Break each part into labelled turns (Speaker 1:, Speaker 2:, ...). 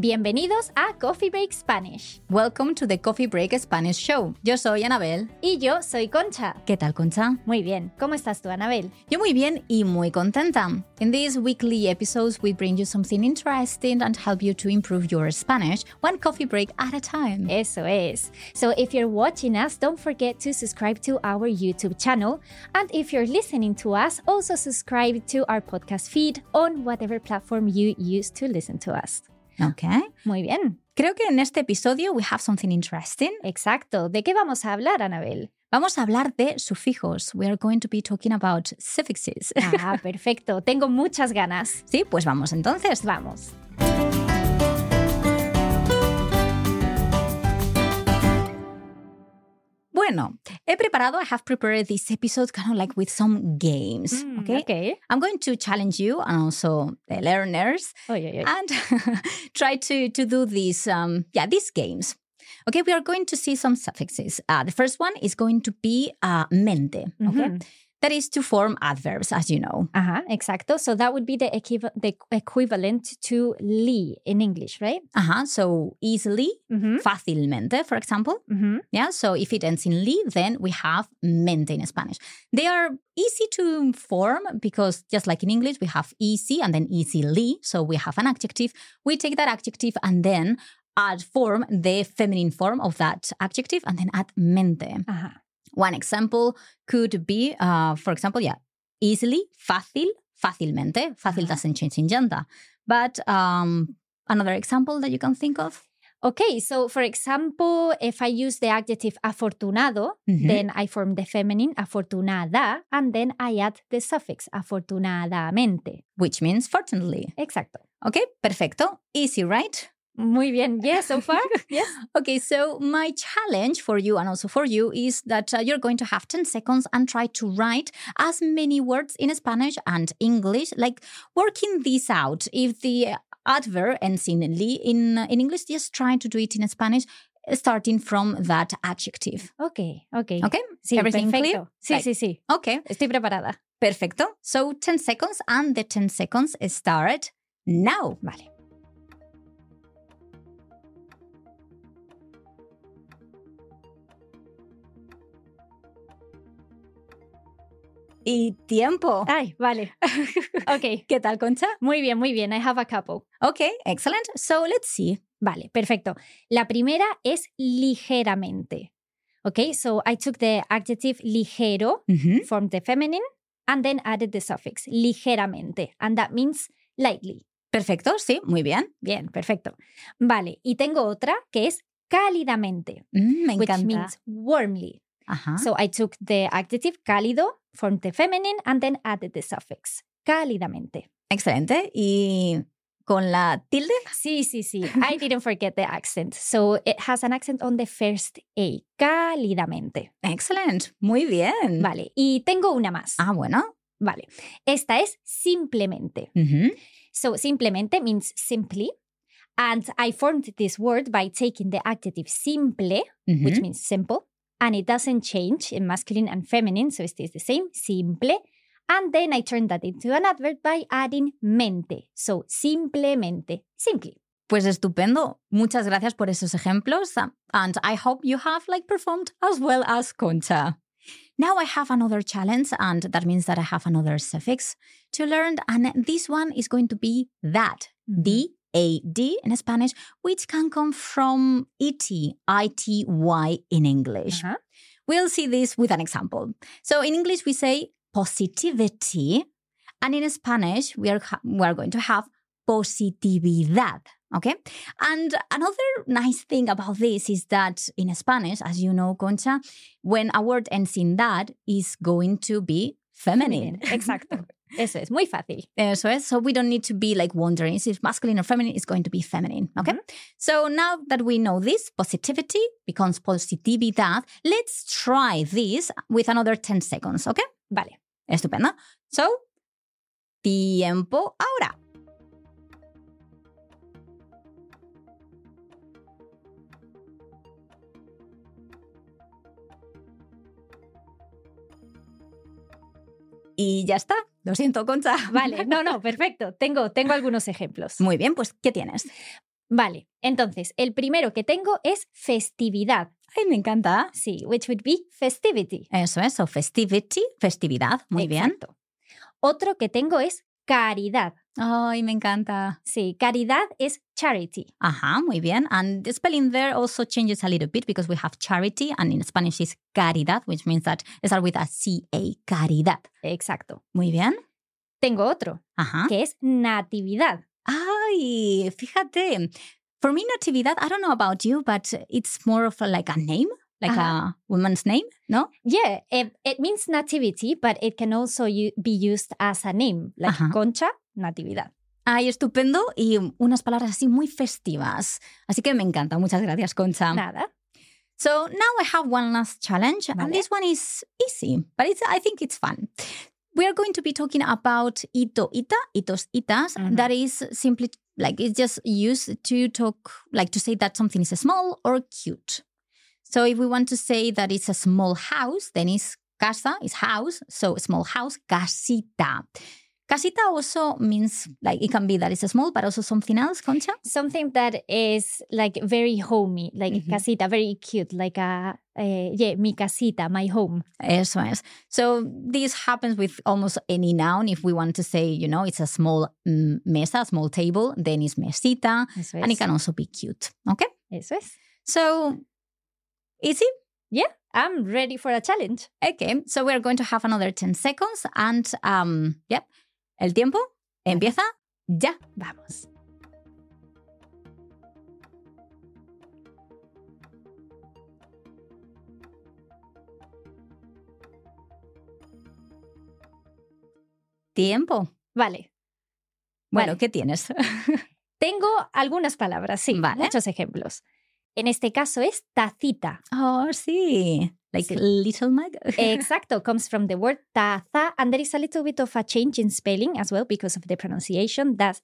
Speaker 1: Bienvenidos a Coffee Break Spanish.
Speaker 2: Welcome to the Coffee Break Spanish Show. Yo soy Anabel.
Speaker 1: Y yo soy Concha.
Speaker 2: ¿Qué tal, Concha?
Speaker 1: Muy bien. ¿Cómo estás tú, Anabel?
Speaker 2: Yo muy bien y muy contenta. In these weekly episodes, we bring you something interesting and help you to improve your Spanish one coffee break at a time.
Speaker 1: Eso es. So if you're watching us, don't forget to subscribe to our YouTube channel. And if you're listening to us, also subscribe to our podcast feed on whatever platform you use to listen to us.
Speaker 2: Okay.
Speaker 1: Muy bien.
Speaker 2: Creo que en este episodio we have something interesting.
Speaker 1: Exacto. ¿De qué vamos a hablar, Anabel?
Speaker 2: Vamos a hablar de sufijos. We are going to be talking about suffixes.
Speaker 1: Ah, perfecto. Tengo muchas ganas.
Speaker 2: Sí, pues vamos entonces.
Speaker 1: Vamos.
Speaker 2: Bueno, he preparado, I have prepared this episode kind of like with some games.
Speaker 1: Mm,
Speaker 2: okay?
Speaker 1: okay.
Speaker 2: I'm going to challenge you and also the learners
Speaker 1: Oy, oy, oy.
Speaker 2: and try to, to do these, um, yeah, these games. Okay, we are going to see some suffixes. Uh, the first one is going to be uh, mente. Okay,
Speaker 1: Mhm.
Speaker 2: That is to form adverbs, as you know.
Speaker 1: Ajá, exacto. So that would be the, equiv- the equivalent to li in English, right?
Speaker 2: Uh-huh, so easily,
Speaker 1: Mm-hmm.
Speaker 2: fácilmente, for example.
Speaker 1: Mm-hmm.
Speaker 2: Yeah, so if it ends in li, then we have mente in Spanish. They are easy to form because just like in English, we have easy and then easily. So we have an adjective. We take that adjective and then add form, the feminine form of that adjective, and then add mente.
Speaker 1: Ajá.
Speaker 2: One example could be, uh, for example, yeah, easily, fácil, fácilmente. Fácil
Speaker 1: Ajá.
Speaker 2: doesn't change in gender. But um, another example that you can think of?
Speaker 1: Okay, so for example, if I use the adjective afortunado,
Speaker 2: Mhm.
Speaker 1: then I form the feminine afortunada, and then I add the suffix afortunadamente.
Speaker 2: Which means fortunately.
Speaker 1: Exacto.
Speaker 2: Okay, perfecto. Easy, right?
Speaker 1: Muy bien. Yes, so far. yes.
Speaker 2: Okay, so my challenge for you and also for you is that uh, you're going to have 10 seconds and try to write as many words in Spanish and English, like working this out. If the adverb ends in li in, in English, just try to do it in Spanish, starting from that adjective.
Speaker 1: Okay, okay.
Speaker 2: Okay,
Speaker 1: Sí,
Speaker 2: everything
Speaker 1: perfecto.
Speaker 2: clear?
Speaker 1: Sí,
Speaker 2: Right.
Speaker 1: sí, sí.
Speaker 2: Okay,
Speaker 1: Estoy preparada.
Speaker 2: perfecto. So 10 seconds and the 10 seconds start now.
Speaker 1: Vale.
Speaker 2: Y tiempo.
Speaker 1: Ay, vale. ok.
Speaker 2: ¿Qué tal, Concha?
Speaker 1: Muy bien, muy bien. I have a couple.
Speaker 2: Okay, excellent. So let's see.
Speaker 1: Vale, perfecto. La primera es ligeramente. Okay, so I took the adjective ligero from the feminine and then added the suffix ligeramente, and that means lightly.
Speaker 2: Perfecto, sí, muy bien.
Speaker 1: Bien, perfecto. Vale, y tengo otra que es cálidamente,
Speaker 2: Mm, me
Speaker 1: which
Speaker 2: encanta.
Speaker 1: means warmly. So I took the adjective cálido from the feminine and then added the suffix cálidamente.
Speaker 2: Excelente. ¿Y con la tilde?
Speaker 1: Sí, sí, sí. I didn't forget the accent. So it has an accent on the first A. Cálidamente.
Speaker 2: Excellent. Muy bien.
Speaker 1: Vale. Y tengo una más.
Speaker 2: Ah, bueno.
Speaker 1: Vale. Esta es simplemente. So simplemente means simply. And I formed this word by taking the adjective simple, which means simple, and it doesn't change in masculine and feminine, so it stays the same, simple. And then I turn that into an adverb by adding mente. So simplemente, simply.
Speaker 2: Pues estupendo. Muchas gracias por esos ejemplos. Um, and I hope you have like performed as well as Concha. Now I have another challenge, and that means that I have another suffix to learn. And this one is going to be that. Mm-hmm. D A D in Spanish, which can come from it, I T Y in English.
Speaker 1: Ajá.
Speaker 2: We'll see this with an example. So in English, we say positivity, and in Spanish, we are, ha- we are going to have positividad. Okay. And another nice thing about this is that in Spanish, as you know, Concha, when a word ends in dad, is going to be feminine.
Speaker 1: Exacto. Eso es muy fácil.
Speaker 2: Eso es. So we don't need to be like wondering is it masculine or feminine? It's going to be feminine. Okay. So now that we know this, positivity becomes positividad. Let's try this with another 10 seconds. Okay.
Speaker 1: Vale.
Speaker 2: Estupendo. So, tiempo ahora. Y ya está. Lo siento, Concha.
Speaker 1: Vale, no, no, perfecto. Tengo, tengo algunos ejemplos.
Speaker 2: Muy bien, pues, ¿qué tienes?
Speaker 1: Vale, entonces, el primero que tengo es festividad.
Speaker 2: Ay, me encanta.
Speaker 1: Sí, which would be festivity.
Speaker 2: Eso es, so festivity, festividad. Muy bien.
Speaker 1: Otro que tengo es caridad.
Speaker 2: Ay, me encanta.
Speaker 1: Sí, caridad es charity.
Speaker 2: Ajá, muy bien. And the spelling there also changes a little bit because we have charity and in Spanish is caridad, which means that it starts with a C-A, caridad.
Speaker 1: Exacto.
Speaker 2: Muy bien.
Speaker 1: Tengo otro,
Speaker 2: Ajá.
Speaker 1: que es natividad.
Speaker 2: Ay, fíjate. For me, natividad, I don't know about you, but it's more of a, like a name, like
Speaker 1: Ajá.
Speaker 2: a woman's name, no?
Speaker 1: Yeah, it, it means nativity, but it can also u- be used as a name, like
Speaker 2: Ajá.
Speaker 1: concha, natividad.
Speaker 2: Ay, estupendo y unas palabras así muy festivas. Así que me encanta. Muchas gracias, Concha.
Speaker 1: Nada.
Speaker 2: So now I have one last challenge,
Speaker 1: Vale.
Speaker 2: and this one is easy, but it's I think it's fun. We are going to be talking about ito ita, itos itas.
Speaker 1: Mhm.
Speaker 2: That is simply like it's just used to talk, like to say that something is small or cute. So if we want to say that it's a small house, then it's casa, is house. So a small house, casita. Casita also means like it can be that it's small, but also something else, Concha.
Speaker 1: Something that is like very homey, like
Speaker 2: Mhm.
Speaker 1: casita, very cute, like a, eh, yeah, mi casita, my home.
Speaker 2: Eso es. So this happens with almost any noun. If we want to say, you know, it's a small mm, mesa, small table, then it's mesita.
Speaker 1: Eso
Speaker 2: And it can also be cute. Okay.
Speaker 1: Eso es.
Speaker 2: So easy.
Speaker 1: Yeah, I'm ready for a challenge.
Speaker 2: Okay. So we're going to have another 10 seconds. And um, yep. El tiempo empieza ya.
Speaker 1: Vamos.
Speaker 2: Tiempo.
Speaker 1: Vale.
Speaker 2: Bueno,
Speaker 1: Vale.
Speaker 2: ¿qué tienes?
Speaker 1: Tengo algunas palabras, sí,
Speaker 2: Vale.
Speaker 1: muchos ejemplos. En este caso es tacita.
Speaker 2: oh, sí. Like
Speaker 1: Sí.
Speaker 2: little mug.
Speaker 1: Exacto, comes from the word taza, and there is a little bit of a change in spelling as well because of the pronunciation. That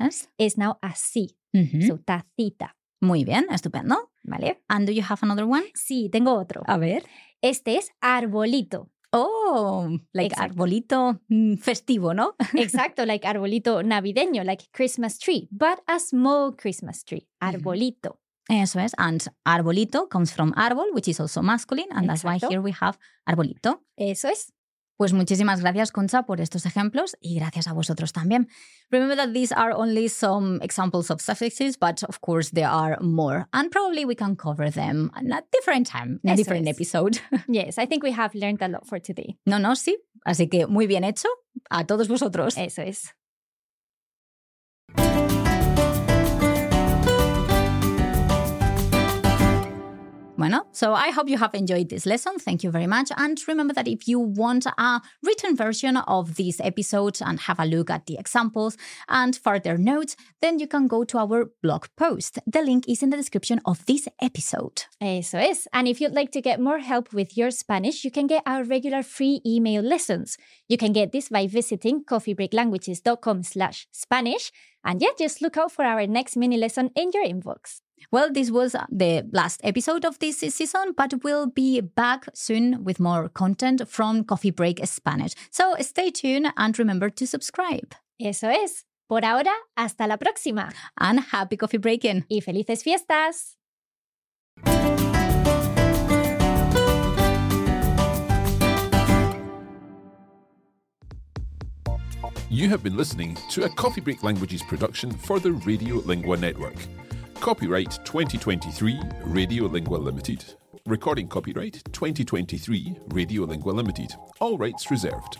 Speaker 2: es.
Speaker 1: is now así,
Speaker 2: Ujú.
Speaker 1: so tacita,
Speaker 2: Muy bien, estupendo.
Speaker 1: ¿vale?
Speaker 2: And do you have another one?
Speaker 1: Sí, tengo otro.
Speaker 2: A ver.
Speaker 1: Este es arbolito.
Speaker 2: Oh, like
Speaker 1: Exacto.
Speaker 2: arbolito mm, festivo, ¿no?
Speaker 1: Exacto, like arbolito navideño, like Christmas tree, but a small Christmas tree. Arbolito.
Speaker 2: Eso es. And arbolito comes from árbol, which is also masculine, and that's why here we have arbolito.
Speaker 1: Eso es.
Speaker 2: Pues muchísimas gracias, Concha, por estos ejemplos y gracias a vosotros también. Remember that these are only some examples of suffixes, but of course there are more, and probably we can cover them at a different time, in a different
Speaker 1: es.
Speaker 2: episode.
Speaker 1: Yes, I think we have learned a lot for today.
Speaker 2: no, no, sí. Así que muy bien hecho a todos vosotros.
Speaker 1: Eso es.
Speaker 2: Bueno, so I hope you have enjoyed this lesson. Thank you very much. And remember that if you want a written version of this episode and have a look at the examples and further notes, then you can go to our blog post. The link is in the description of this episode.
Speaker 1: Eso es. And if you'd like to get more help with your Spanish, you can get our regular free email lessons. You can get this by visiting coffeebreaklanguages.com slash Spanish. And yeah, just look out for our next mini lesson in your inbox.
Speaker 2: Well, this was the last episode of this season, but we'll be back soon with more content from Coffee Break Spanish. So stay tuned and remember to subscribe.
Speaker 1: Eso es. Por ahora, hasta la próxima.
Speaker 2: And happy coffee breaking.
Speaker 1: Y felices fiestas.
Speaker 3: You have been listening to a Coffee Break Languages production for the Radio Lingua Network. Copyright 2023 Radio Lingua Limited. Recording copyright 2023 Radio Lingua Limited. All rights reserved.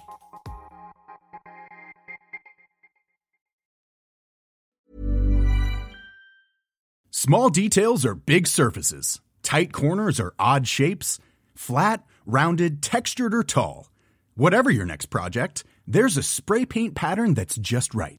Speaker 4: Small details are big surfaces. Tight corners are odd shapes. Flat, rounded, textured, or tall. Whatever your next project, there's a spray paint pattern that's just right.